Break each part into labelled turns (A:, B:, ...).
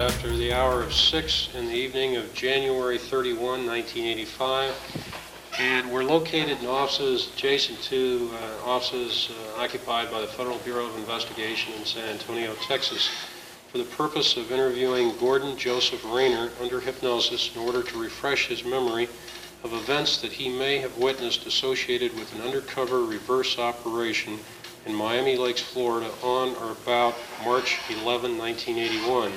A: After the hour of 6 in the evening of January 31, 1985, and we're located in offices adjacent to uh, offices uh, occupied by the Federal Bureau of Investigation in San Antonio, Texas, for the purpose of interviewing Gordon Joseph Rayner under hypnosis in order to refresh his memory of events that he may have witnessed associated with an undercover reverse operation in Miami Lakes, Florida on or about March 11, 1981.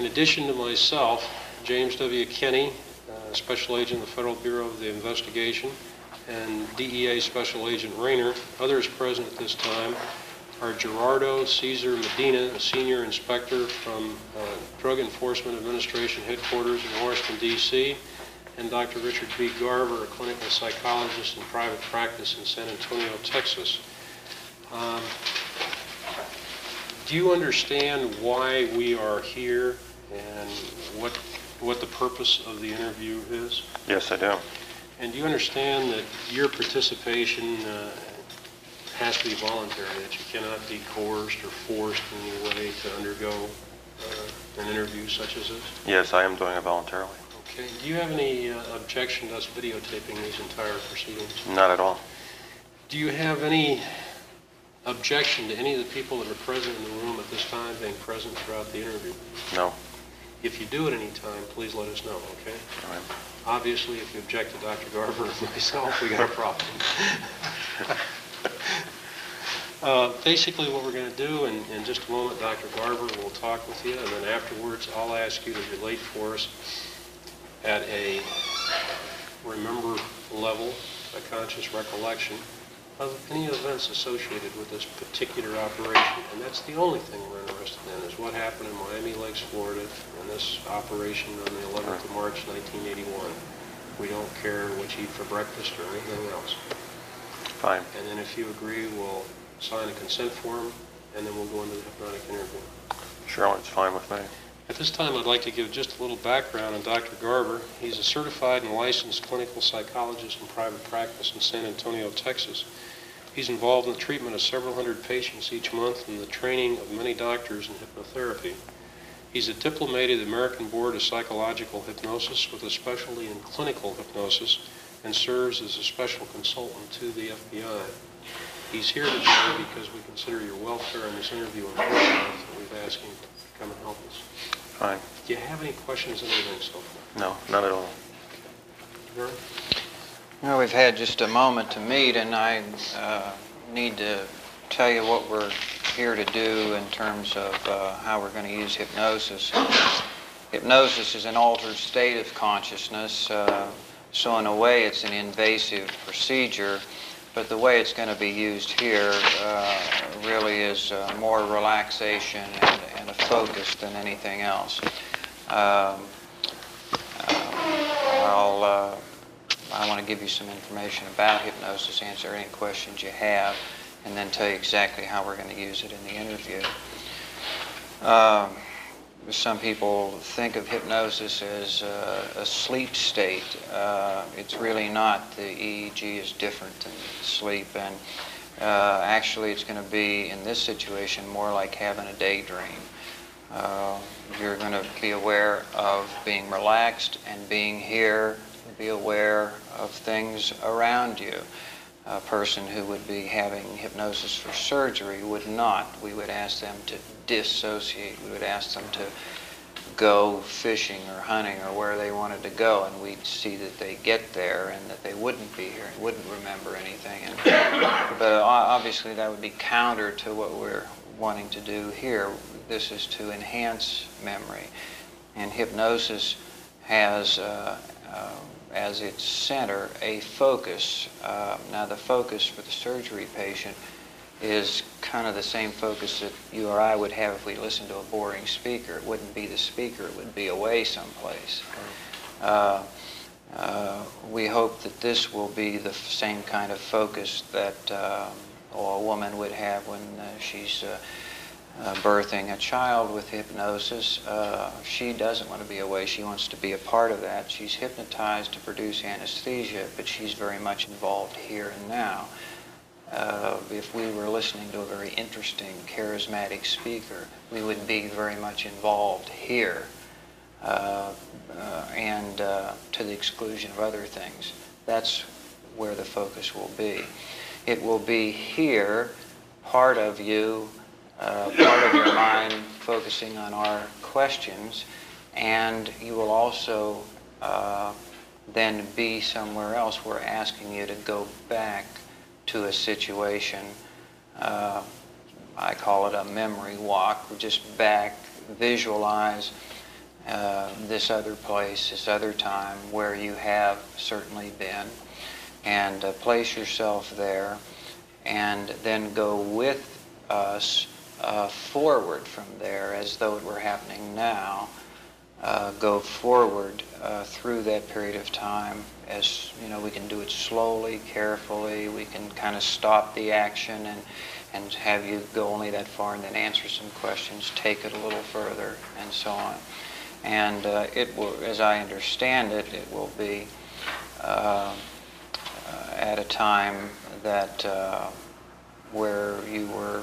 A: In addition to myself, James W. Kenny, uh, Special Agent of the Federal Bureau of the Investigation, and DEA Special Agent Rayner, others present at this time are Gerardo Cesar Medina, a senior inspector from uh, Drug Enforcement Administration headquarters in Washington, D.C., and Dr. Richard B. Garver, a clinical psychologist in private practice in San Antonio, Texas. Um, do you understand why we are here and what, what the purpose of the interview is?
B: Yes, I do.
A: And do you understand that your participation uh, has to be voluntary, that you cannot be coerced or forced in any way to undergo uh, an interview such as this?
B: Yes, I am doing it voluntarily.
A: Okay. Do you have any uh, objection to us videotaping these entire proceedings?
B: Not at all.
A: Do you have any objection to any of the people that are present in the room at this time being present throughout the interview?
B: No.
A: If you do at any time, please let us know, okay?
B: All right.
A: Obviously, if you object to Dr. Garver and myself, we got a problem. Uh, Basically, what we're going to do, in in just a moment, Dr. Garver will talk with you, and then afterwards, I'll ask you to relate for us at a remember level, a conscious recollection of any events associated with this particular operation. And that's the only thing we're interested in, is what happened in Miami Lakes, Florida, in this operation on the 11th of March, 1981. We don't care what you eat for breakfast or anything else.
B: Fine.
A: And then if you agree, we'll sign a consent form, and then we'll go into the hypnotic interview.
B: Sure, it's fine with me.
A: At this time, I'd like to give just a little background on Dr. Garver. He's a certified and licensed clinical psychologist in private practice in San Antonio, Texas. He's involved in the treatment of several hundred patients each month and the training of many doctors in hypnotherapy. He's a diplomated of the American Board of Psychological Hypnosis with a specialty in clinical hypnosis and serves as a special consultant to the FBI. He's here today because we consider your welfare in this interview important enough that we've asked him to come and help us.
B: Fine.
A: Do you have any questions on anything so far?
B: No, not at all.
A: Vern?
C: Well, we've had just a moment to meet, and I uh, need to tell you what we're here to do in terms of uh, how we're going to use hypnosis. Hypnosis is an altered state of consciousness, uh, so in a way it's an invasive procedure, but the way it's going to be used here uh, really is uh, more relaxation and, and a focus than anything else. Um, uh, I'll I want to give you some information about hypnosis, answer any questions you have, and then tell you exactly how we're going to use it in the interview. Um, some people think of hypnosis as uh, a sleep state. Uh, it's really not. The EEG is different than sleep, and Uh, actually, it's going to be, in this situation, more like having a daydream. Uh, you're going to be aware of being relaxed and being here, be aware of things around you. A person who would be having hypnosis for surgery would not. We would ask them to dissociate. We would ask them to go fishing or hunting or where they wanted to go, and we'd see that they get there and that they wouldn't be here and wouldn't remember anything. And, but obviously, that would be counter to what we're wanting to do here. This is to enhance memory, and hypnosis has. Uh, uh, as its center a focus. Uh, now, the focus for the surgery patient is kind of the same focus that you or I would have if we listened to a boring speaker. It wouldn't be the speaker, it would be away someplace. Uh, uh, we hope that this will be the same kind of focus that uh, a woman would have when uh, she's uh, birthing a child with hypnosis. Uh, she doesn't want to be away. She wants to be a part of that. She's hypnotized to produce anesthesia, but she's very much involved here and now. Uh, if we were listening to a very interesting, charismatic speaker, we wouldn't be very much involved here uh, uh, and uh, to the exclusion of other things. That's where the focus will be. It will be here, part of you, uh, part of your mind focusing on our questions, and you will also uh, then be somewhere else. We're asking you to go back to a situation. Uh, I call it a memory walk. We're Just back, visualize uh, this other place, this other time where you have certainly been, and uh, place yourself there, and then go with us uh, forward from there as though it were happening now. Uh, go forward uh, through that period of time as you know we can do it slowly carefully we can kind of stop the action and and have you go only that far and then answer some questions take it a little further and so on and uh, it will as i understand it it will be uh, uh, at a time that where you were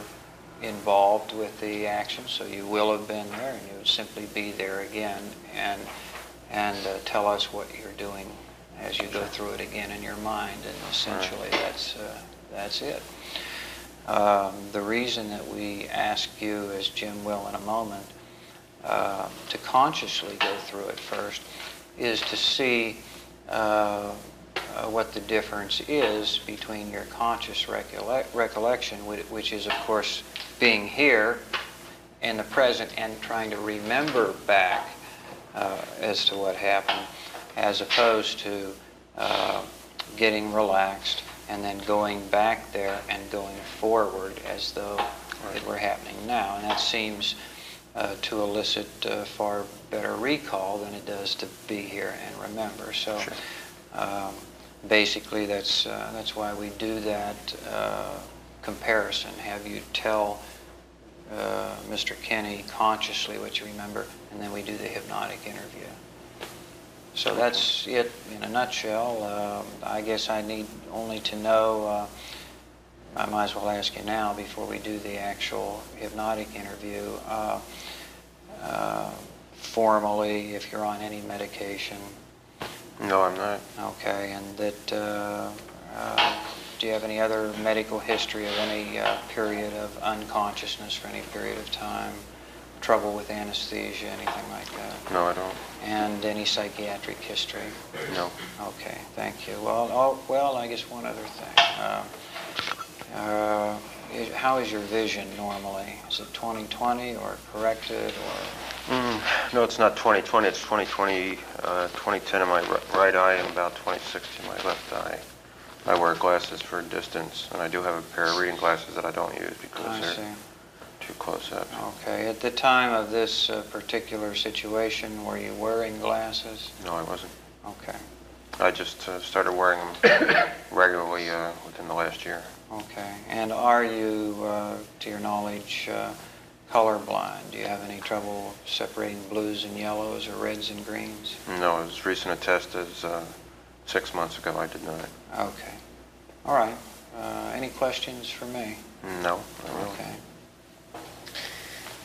C: involved with the action, so you will have been there, and you would simply be there again and and uh, tell us what you're doing as you go through it again in your mind, and essentially that's uh, that's it. Um, the reason that we ask you, as Jim will in a moment, uh, to consciously go through it first, is to see uh, what the difference is between your conscious recollec- recollection, which is, of course, being here in the present and trying to remember back uh, as to what happened, as opposed to uh, getting relaxed and then going back there and going forward as though it were happening now. And that seems uh, to elicit uh, far better recall than it does to be here and remember. So um, basically, that's, uh, that's why we do that uh, comparison, have you tell uh, Mr. Kenny consciously what you remember, and then we do the hypnotic interview. So that's it in a nutshell. Um, I guess I need only to know, uh, I might as well ask you now before we do the actual hypnotic interview, uh, uh, formally, if you're on any medication,
B: No, I'm not.
C: okay, and that, uh, uh, do you have any other medical history of any uh, period of unconsciousness for any period of time? Trouble with anesthesia, anything like that?
B: No, I don't.
C: And any psychiatric history?
B: No.
C: Okay, thank you. Well, oh, well, I guess one other thing. Is- How is your vision normally? Is it 20/20 or corrected or?
B: Mm, no, it's not 2020. It's 2020, uh, 2010 in my ri- right eye and about 2060 in my left eye. I wear glasses for distance, and I do have a pair of reading glasses that I don't use because
C: I
B: they're
C: see.
B: too close up.
C: Okay, at the time of this uh, particular situation, were you wearing glasses?
B: No, I wasn't.
C: Okay,
B: I just uh, started wearing them regularly uh, within the last year.
C: Okay. And are you, uh, to your knowledge, uh, colorblind? Do you have any trouble separating blues and yellows or reds and greens?
B: No, as recent a test as uh, six months ago, I did not.
C: Okay. All right. Uh, Any questions for me?
B: No, I don't.
C: Okay.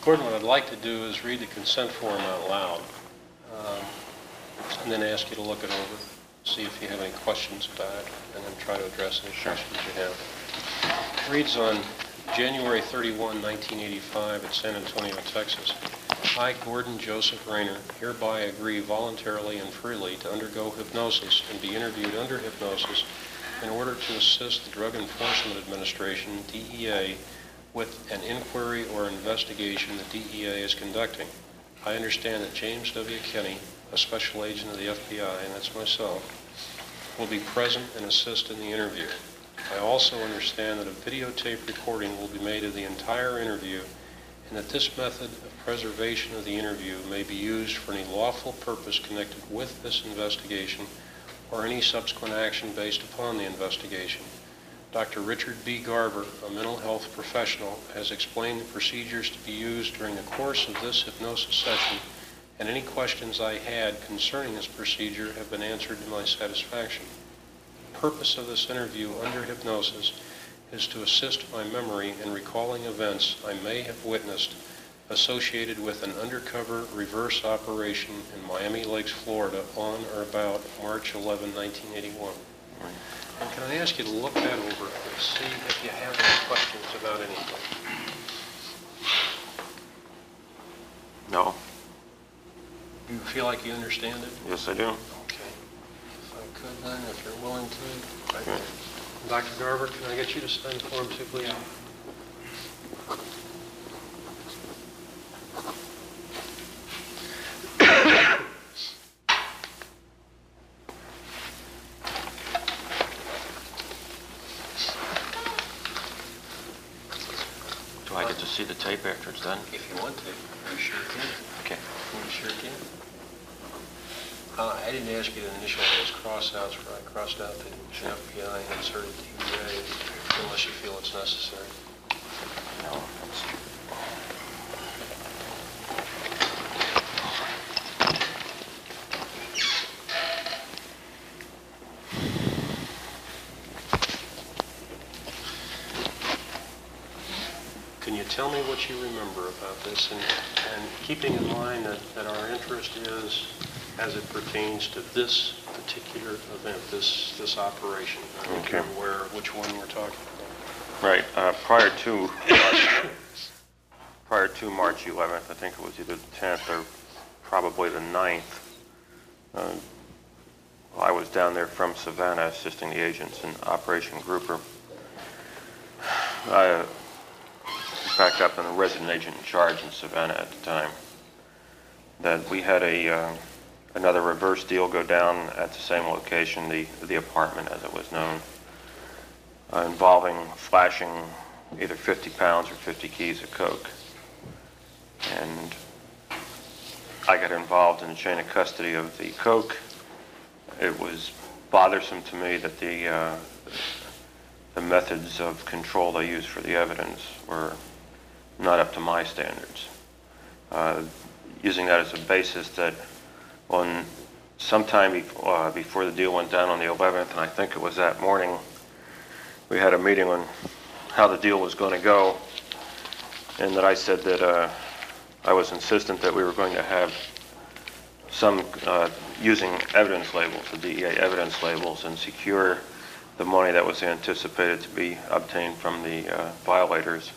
A: Gordon, what I'd like to do is read the consent form out loud, um, and then ask you to look it over, see if you have any questions about it, and then try to address any questions you have. Reads on January 31, 1985, at San Antonio, Texas. I, Gordon Joseph Rayner, hereby agree voluntarily and freely to undergo hypnosis and be interviewed under hypnosis in order to assist the Drug Enforcement Administration, DEA, with an inquiry or investigation the DEA is conducting. I understand that James W. Kenny, a special agent of the FBI, and that's myself, will be present and assist in the interview. I also understand that a videotape recording will be made of the entire interview and that this method of preservation of the interview may be used for any lawful purpose connected with this investigation or any subsequent action based upon the investigation. Dr. Richard B. Garver, a mental health professional, has explained the procedures to be used during the course of this hypnosis session, and any questions I had concerning this procedure have been answered to my satisfaction. The purpose of this interview under hypnosis is to assist my memory in recalling events I may have witnessed associated with an undercover reverse operation in Miami Lakes, Florida on or about March 11, 1981. And can I ask you to look that over and see if you have any questions about anything?
B: No,
A: You feel like you understand it?
B: yes, I do.
A: Okay. If could then, if you're willing to. I- Dr. Garver, can I get you to sign the form too, please?
B: Do I get to see the tape after it's done?
A: If you want to. You sure can.
B: Okay.
A: You sure can. Uh, I didn't ask you to initial those cross-outs where I crossed out the FBI and inserted DEA unless you feel it's necessary.
B: No, that's-
A: Can you tell me what you remember about this? And, and keeping in mind that, that our interest is as it pertains to this particular event, this, this operation. I think
B: Okay.
A: aware of which one we're talking about.
B: Right, uh, prior to, prior to March 11th, I think it was either the 10th or probably the 9th, uh, I was down there from Savannah assisting the agents in Operation Grouper. I, uh, in fact, I've been a resident agent in charge in Savannah at the time, that we had a, uh, another reverse deal go down at the same location, the, the apartment as it was known uh, involving flashing either 50 pounds or 50 keys of coke. And I got involved in the chain of custody of the coke. It was bothersome to me that the, uh, the methods of control they used for the evidence were not up to my standards. Uh, Using that as a basis that on sometime bef- uh, before the deal went down on the 11th, and I think it was that morning, we had a meeting on how the deal was going to go, and that I said that uh, I was insistent that we were going to have some, uh, using evidence labels, the DEA evidence labels, and secure the money that was anticipated to be obtained from the uh, violators,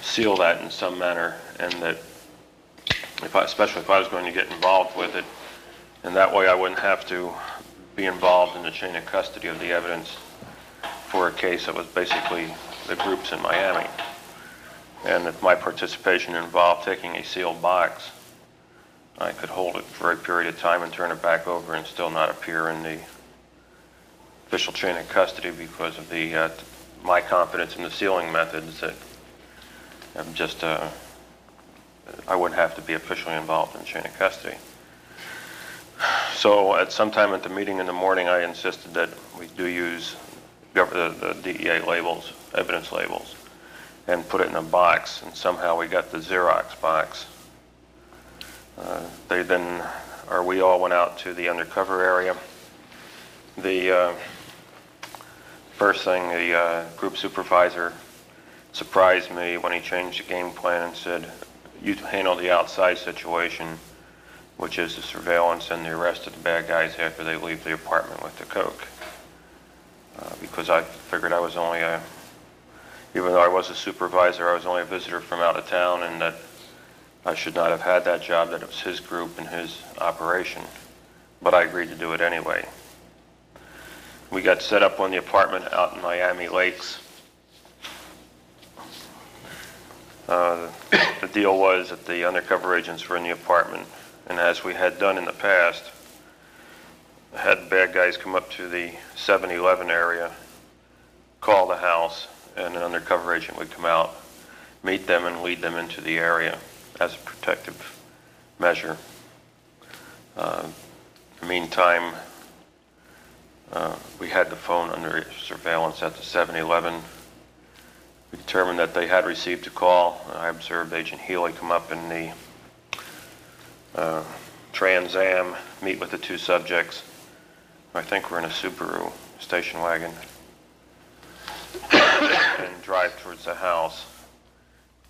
B: seal that in some manner, and that if I, especially if I was going to get involved with it, and that way I wouldn't have to be involved in the chain of custody of the evidence for a case that was basically the groups in Miami. And if my participation involved taking a sealed box, I could hold it for a period of time and turn it back over and still not appear in the official chain of custody because of the, uh, my confidence in the sealing methods that I'm just, uh, I wouldn't have to be officially involved in chain of custody. So at some time at the meeting in the morning, I insisted that we do use the the DEA labels, evidence labels, and put it in a box, and somehow we got the Xerox box. Uh, They then, or we all went out to the undercover area. The uh, First thing, the uh, group supervisor surprised me when he changed the game plan and said, you handle the outside situation, which is the surveillance and the arrest of the bad guys after they leave the apartment with the coke. Uh, Because I figured I was only a, even though I was a supervisor, I was only a visitor from out of town and that I should not have had that job, that it was his group and his operation. But I agreed to do it anyway. We got set up on the apartment out in Miami Lakes. Uh, The deal was that the undercover agents were in the apartment, and as we had done in the past, had bad guys come up to the 7-Eleven area, call the house, and an undercover agent would come out, meet them, and lead them into the area as a protective measure. Uh, in the Meantime, uh, we had the phone under surveillance at the 7-Eleven. We determined that they had received a call. I observed Agent Healy come up in the uh, Trans Am, meet with the two subjects. I think we're in a Subaru station wagon, and drive towards the house.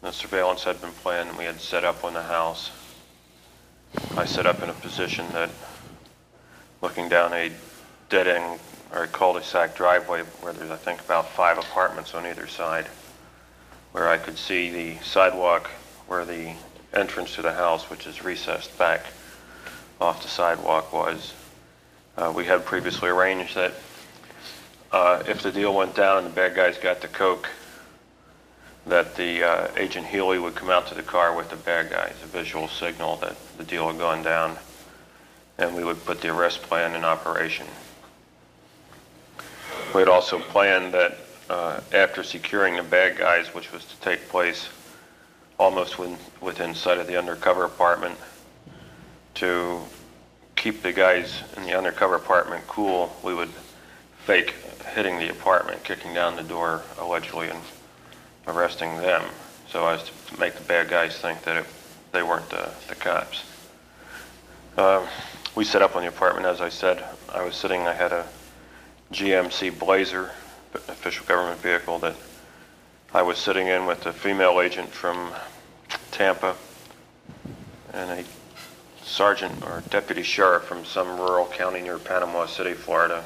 B: The surveillance had been planned, and we had set up on the house. I set up in a position that, looking down a dead-end or a cul-de-sac driveway where there's, I think, about five apartments on either side, where I could see the sidewalk where the entrance to the house, which is recessed back off the sidewalk, was. Uh, We had previously arranged that uh, if the deal went down and the bad guys got the coke, that the uh, Agent Healy would come out to the car with the bad guys, a visual signal that the deal had gone down, and we would put the arrest plan in operation. We had also planned that uh, after securing the bad guys, which was to take place almost within, within sight of the undercover apartment, to keep the guys in the undercover apartment cool, we would fake hitting the apartment, kicking down the door allegedly, and arresting them, so as to make the bad guys think that it, they weren't the, the cops. Uh, we set up on the apartment, as I said. I was sitting, I had a GMC Blazer, official government vehicle, that I was sitting in with a female agent from Tampa and a sergeant or deputy sheriff from some rural county near Panama City, Florida.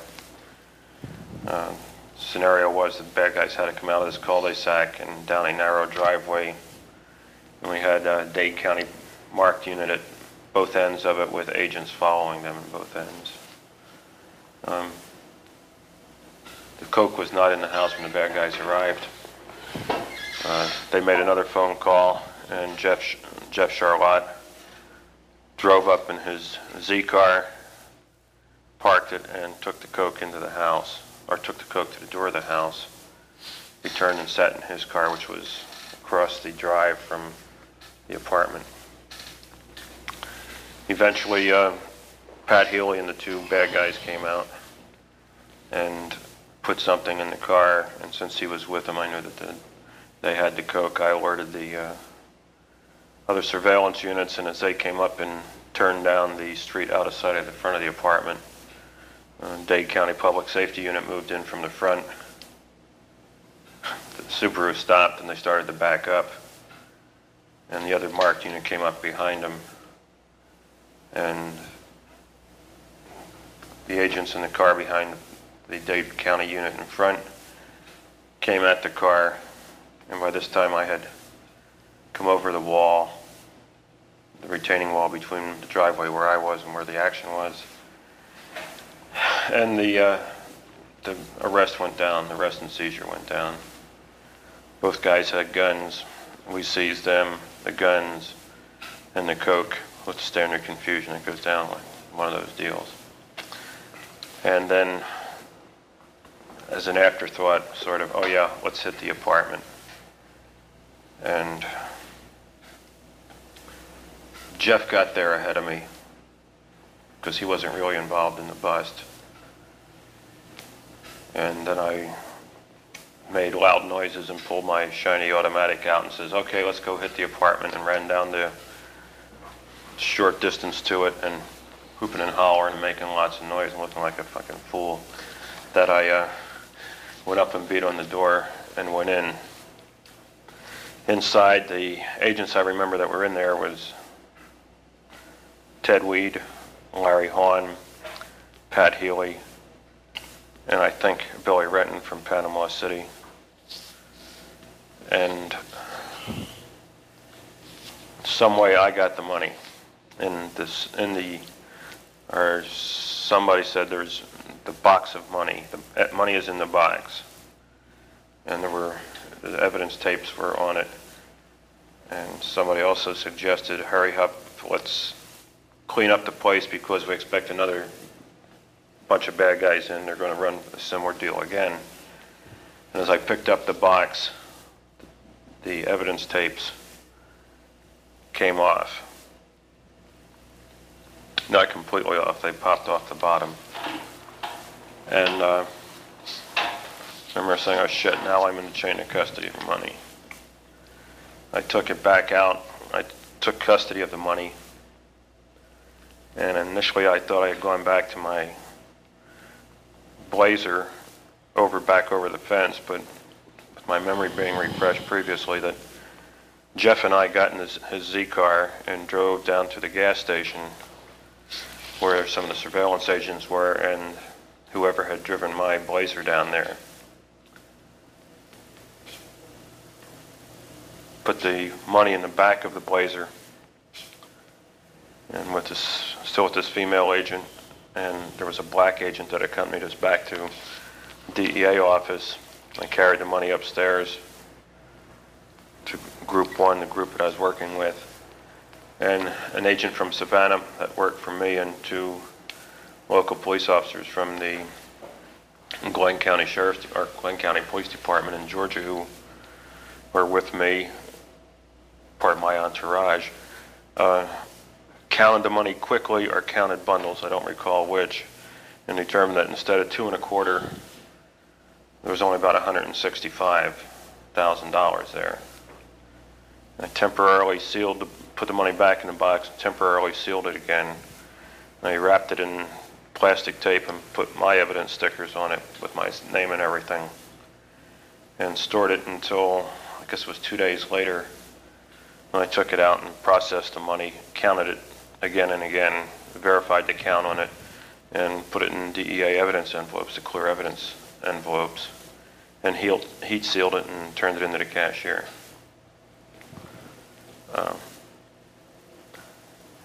B: Uh, Scenario was the bad guys had to come out of this cul-de-sac and down a narrow driveway. And we had a Dade County marked unit at both ends of it with agents following them at both ends. Um, The coke was not in the house when the bad guys arrived. Uh, They made another phone call, and Jeff, Jeff Charlotte drove up in his Z-car, parked it, and took the coke into the house, or took the coke to the door of the house. He turned and sat in his car, which was across the drive from the apartment. Eventually, uh, Pat Healy and the two bad guys came out and put something in the car, and since he was with them, I knew that the, they had the coke. I alerted the uh, other surveillance units, and as they came up and turned down the street out of sight of the front of the apartment, uh, Dade County Public Safety Unit moved in from the front. The Subaru stopped, and they started to back up, and the other marked unit came up behind them, and the agents in the car behind the Dade County unit in front came at the car, and by this time I had come over the wall, the retaining wall between the driveway where I was and where the action was. And the, uh, the arrest went down, the arrest and seizure went down. Both guys had guns. We seized them, the guns, and the coke with the standard confusion that goes down like one of those deals. And then, as an afterthought, sort of, oh yeah, let's hit the apartment. And Jeff got there ahead of me because he wasn't really involved in the bust. And then I made loud noises and pulled my shiny automatic out and says, okay, let's go hit the apartment and ran down the short distance to it and hooping and hollering and making lots of noise and looking like a fucking fool that I uh, went up and beat on the door and went in. Inside, the agents I remember that were in there was Ted Weed, Larry Hahn, Pat Healy, and I think Billy Renton from Panama City. And some way I got the money in this, in the, or somebody said there's the box of money. The uh, money is in the box. And there were, the evidence tapes were on it. And somebody also suggested, hurry up, let's clean up the place because we expect another bunch of bad guys in. They're going to run a similar deal again. And as I picked up the box, the evidence tapes came off. Not completely off, they popped off the bottom. And uh, I remember saying, oh shit, now I'm in the chain of custody of the money. I took it back out. I took custody of the money. And initially I thought I had gone back to my blazer over back over the fence, but with my memory being refreshed previously that Jeff and I got in his, his Z car and drove down to the gas station where some of the surveillance agents were and whoever had driven my blazer down there. Put the money in the back of the blazer and with this, still with this female agent and there was a black agent that accompanied us back to DEA office. and carried the money upstairs to Group One, the group that I was working with, and an agent from Savannah that worked for me, and two local police officers from the Glynn County Sheriff's or Glynn County Police Department in Georgia who were with me, part of my entourage. Uh, counted the money quickly or counted bundles, I don't recall which, and determined that instead of two and a quarter, there was only about $165,000 there. I temporarily sealed, the, put the money back in the box, temporarily sealed it again. And I wrapped it in plastic tape and put my evidence stickers on it with my name and everything. And stored it until, I guess it was two days later, when I took it out and processed the money, counted it again and again, verified the count on it, and put it in DEA evidence envelopes, the clear evidence envelopes, and heat, heat sealed it and turned it into the cashier. Um,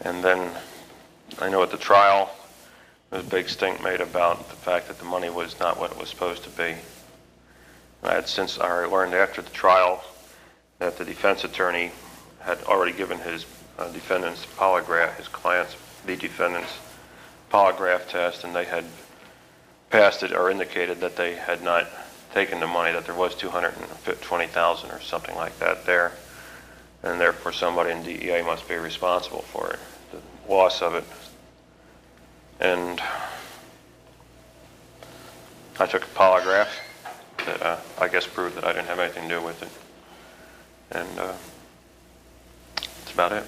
B: and then I know at the trial, there was a big stink made about the fact that the money was not what it was supposed to be. I had since I learned after the trial that the defense attorney had already given his uh, defendant's polygraph, his client's, the defendant's polygraph test, and they had passed it or indicated that they had not taken the money, that there was 220,000 or something like that there, and therefore somebody in DEA must be responsible for it, the loss of it. And I took a polygraph that uh, I guess proved that I didn't have anything to do with it. And uh, that's about it.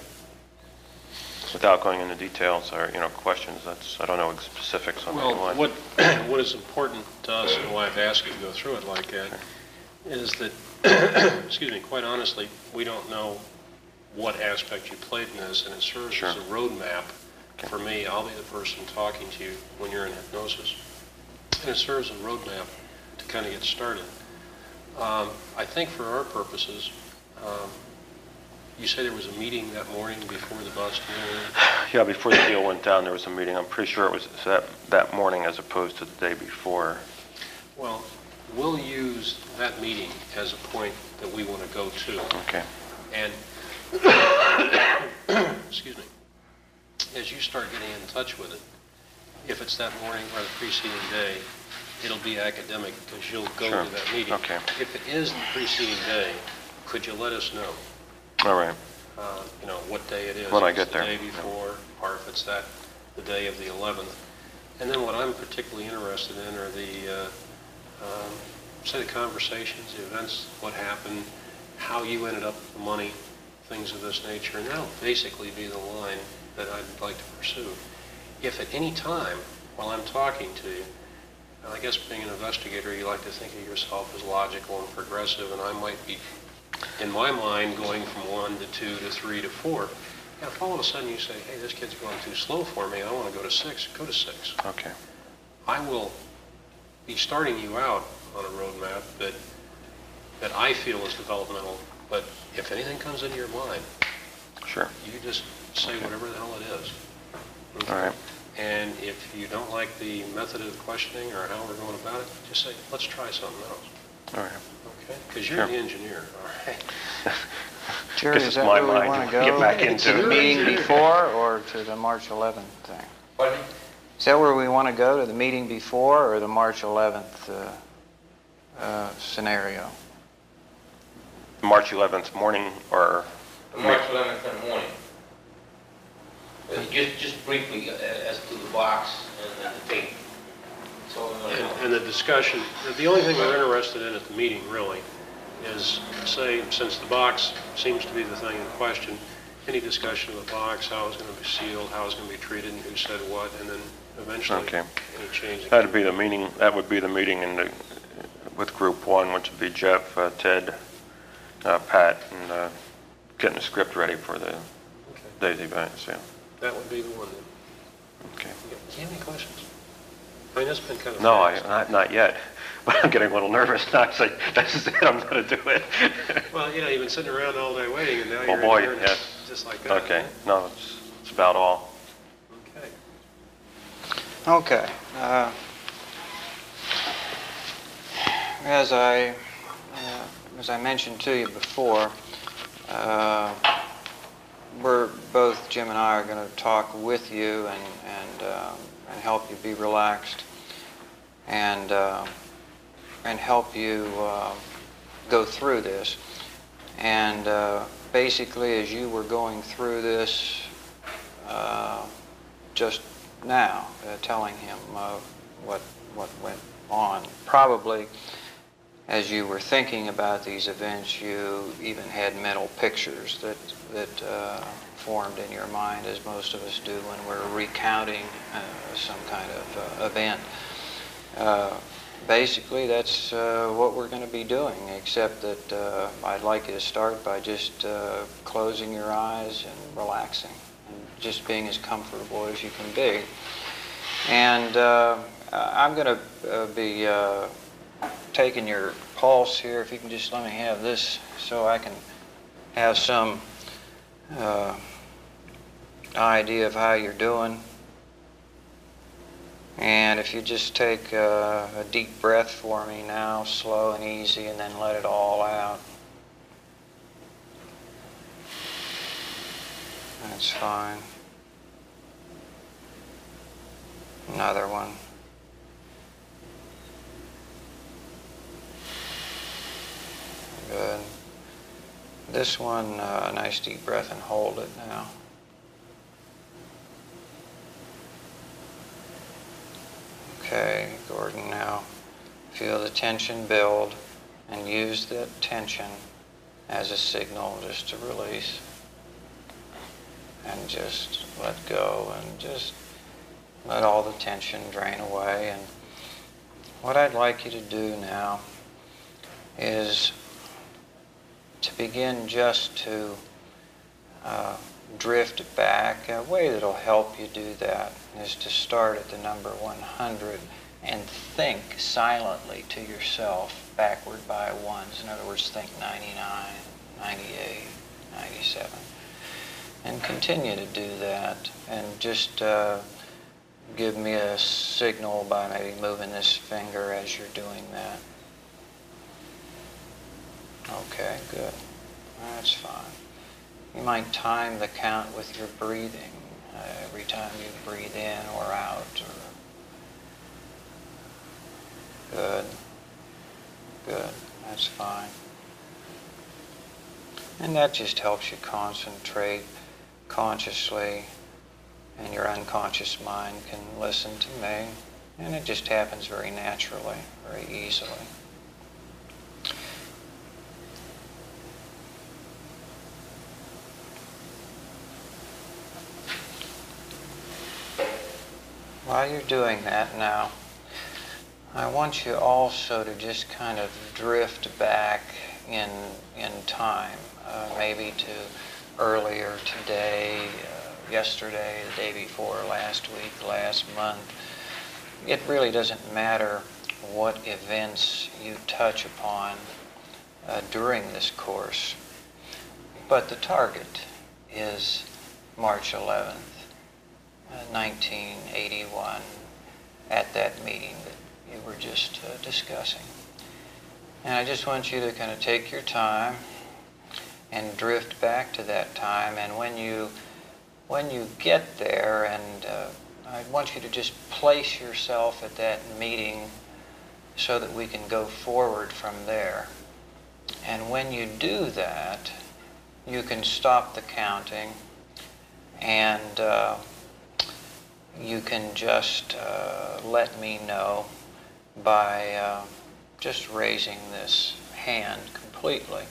B: Without going into details or, you know, questions, that's, I don't know specifics on that
A: Well,
B: one.
A: what, what is important to us, and why I've asked you to go through it like that, is that, excuse me, quite honestly, we don't know what aspect you played in this, and it serves as a roadmap for me. I'll be the person talking to you when you're in hypnosis. And it serves as a roadmap to kind of get started. Um, I think for our purposes, um, you say there was a meeting that morning before the bus deal?
B: Yeah, before the deal went down, there was a meeting. I'm pretty sure it was that, that morning as opposed to the day before.
A: Well, we'll use that meeting as a point that we want to go to.
B: Okay.
A: And, excuse me, as you start getting in touch with it, if it's that morning or the preceding day, it'll be academic because you'll go
B: Sure.
A: to that meeting.
B: Okay.
A: If it is the preceding day, could you let us know,
B: All right.
A: uh, you know, what day it is?
B: When I
A: If it's
B: get there,
A: The day
B: yeah.
A: before, or if it's that, the day of the 11th. And then what I'm particularly interested in are the, uh, um, say, the conversations, the events, what happened, how you ended up with the money, things of this nature, and that'll basically be the line that I'd like to pursue. If at any time, while I'm talking to you, And I guess being an investigator, you like to think of yourself as logical and progressive, and I might be, in my mind, going from one to two to three to four. And if all of a sudden you say, hey, this kid's going too slow for me, I want to go to six, go to six.
B: Okay.
A: I will be starting you out on a roadmap that, that I feel is developmental, but if anything comes into your mind,
B: Sure.
A: you just say whatever the hell it is.
B: All right.
A: And if you don't like the method of questioning or how we're going about it, just say, let's try something else,
B: All right.
A: okay? Because you're
B: Sure.
A: the engineer, all right?
C: Jerry,
B: Guess
C: is
B: it's
C: that
B: my
C: where we
B: mind
C: want to
B: to
C: go?
B: get back
C: To
B: into
C: the
B: it.
C: meeting before or to the March 11th thing?
D: Pardon me?
C: Is that where we want to go, to the meeting before or the March 11th uh, uh, scenario?
B: March 11th morning or,
D: The March 11th in the morning. Uh, Just, just briefly uh, as to the box and the tape. That's all I
A: And and the discussion, the only thing we're interested in at the meeting, really, is, say, since the box seems to be the thing in question, any discussion of the box, how it's going to be sealed, how it's going to be treated, and who said what, and then eventually,
B: Okay.
A: any change.
B: that'd be the meeting, that would be the meeting in the, with Group 1, which would be Jeff, uh, Ted, uh, Pat, and uh, getting the script ready for the
A: Okay.
B: day's events, yeah.
A: That would be the one then.
B: Okay.
A: You got- you have any questions? I mean, that's been kind of.
B: No, I,
A: fast.
B: not, not yet, but I'm getting a little nervous now, it's like, this is it, I'm gonna do it.
A: Well, you know, you've been sitting around all day waiting, and now
B: Oh,
A: you're
B: boy,
A: in here, and
B: yeah.
A: it's just like that.
B: Okay, no, it's, it's about all.
A: Okay.
C: Okay. uh, As I, uh, as I mentioned to you before, uh, we're, both Jim and I are going to talk with you and, and, um, and help you be relaxed and, uh, and help you uh, go through this. And uh, basically, as you were going through this, uh, just now, uh, telling him what what went on. Probably, as you were thinking about these events, you even had mental pictures that that uh, formed in your mind, as most of us do when we're recounting uh, some kind of uh, event. Uh, basically, that's uh, what we're going to be doing, except that uh, I'd like you to start by just uh, closing your eyes and relaxing and just being as comfortable as you can be. And I'm going to be taking your pulse here. If you can just let me have this so I can have some uh, idea of how you're doing. And if you just take uh, a deep breath for me now, slow and easy, and then let it all out. That's fine. Another one. Good. This one, uh, a nice deep breath and hold it now. Okay, Gordon, now feel the tension build and use that tension as a signal just to release and just let go and just let all the tension drain away. And what I'd like you to do now is to begin just to uh, drift back. A way that'll help you do that is to start at the number 100 and think silently to yourself backward by ones. In other words, think 99, 98, 97. And continue to do that and just uh, give me a signal by maybe moving this finger as you're doing that. Okay, good. That's fine. You might time the count with your breathing uh, every time you breathe in or out. Or... Good. Good. That's fine. And that just helps you concentrate consciously, and your unconscious mind can listen to me. And it just happens very naturally, very easily. While you're doing that now, I want you also to just kind of drift back in, in time, uh, maybe to earlier today, uh, yesterday, the day before, last week, last month. It really doesn't matter what events you touch upon uh, during this course, but the target is March 11th, uh, 1981, at that meeting that you were just uh, discussing. And I just want you to kind of take your time and drift back to that time. And when you when you get there, and uh, I want you to just place yourself at that meeting so that we can go forward from there. And when you do that, you can stop the counting and uh, you can just uh, let me know by uh, just raising this hand completely.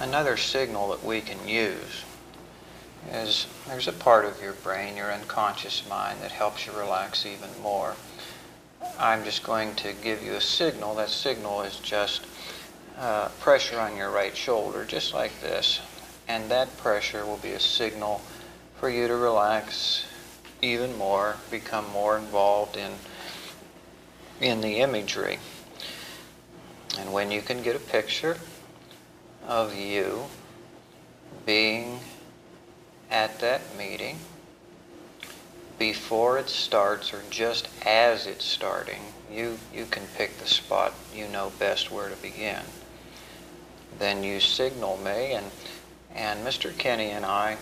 C: Another signal that we can use is there's a part of your brain, your unconscious mind, that helps you relax even more. I'm just going to give you a signal. That signal is just uh, pressure on your right shoulder, just like this. And that pressure will be a signal for you to relax even more, become more involved in, in the imagery. And when you can get a picture of you being at that meeting, before it starts or just as it's starting, you, you can pick the spot you know best where to begin. Then you signal me, and, and Mr. Kenny and I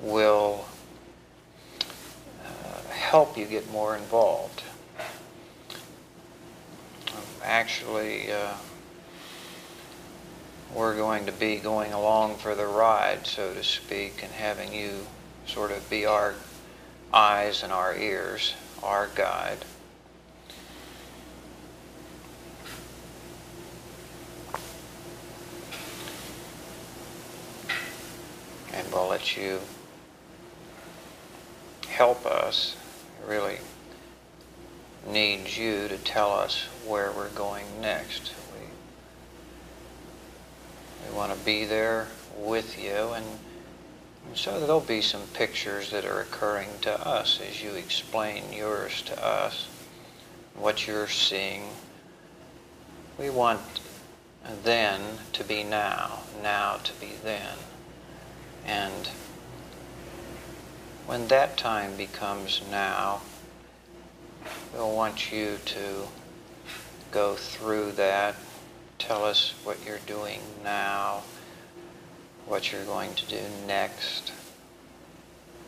C: will uh, help you get more involved. Actually, uh, we're going to be going along for the ride, so to speak, and having you sort of be our eyes and our ears, our guide. And we'll let you help us. Really needs you to tell us where we're going next. We, we want to be there with you and so there'll be some pictures that are occurring to us as you explain yours to us, what you're seeing. We want then to be now, now to be then. And when that time becomes now, we'll want you to go through that, tell us what you're doing now, what you're going to do next.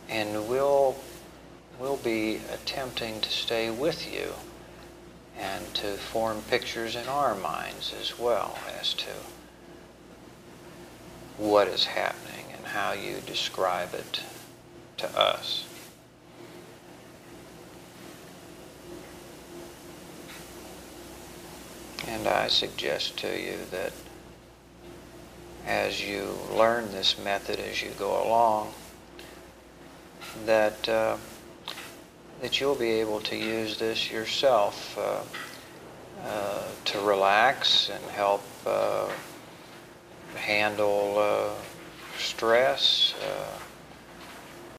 C: And we'll, we'll be attempting to stay with you and to form pictures in our minds as well as to what is happening how you describe it to us. And I suggest to you that as you learn this method as you go along, that uh, that you'll be able to use this yourself uh, uh, to relax and help uh, handle uh, stress, uh,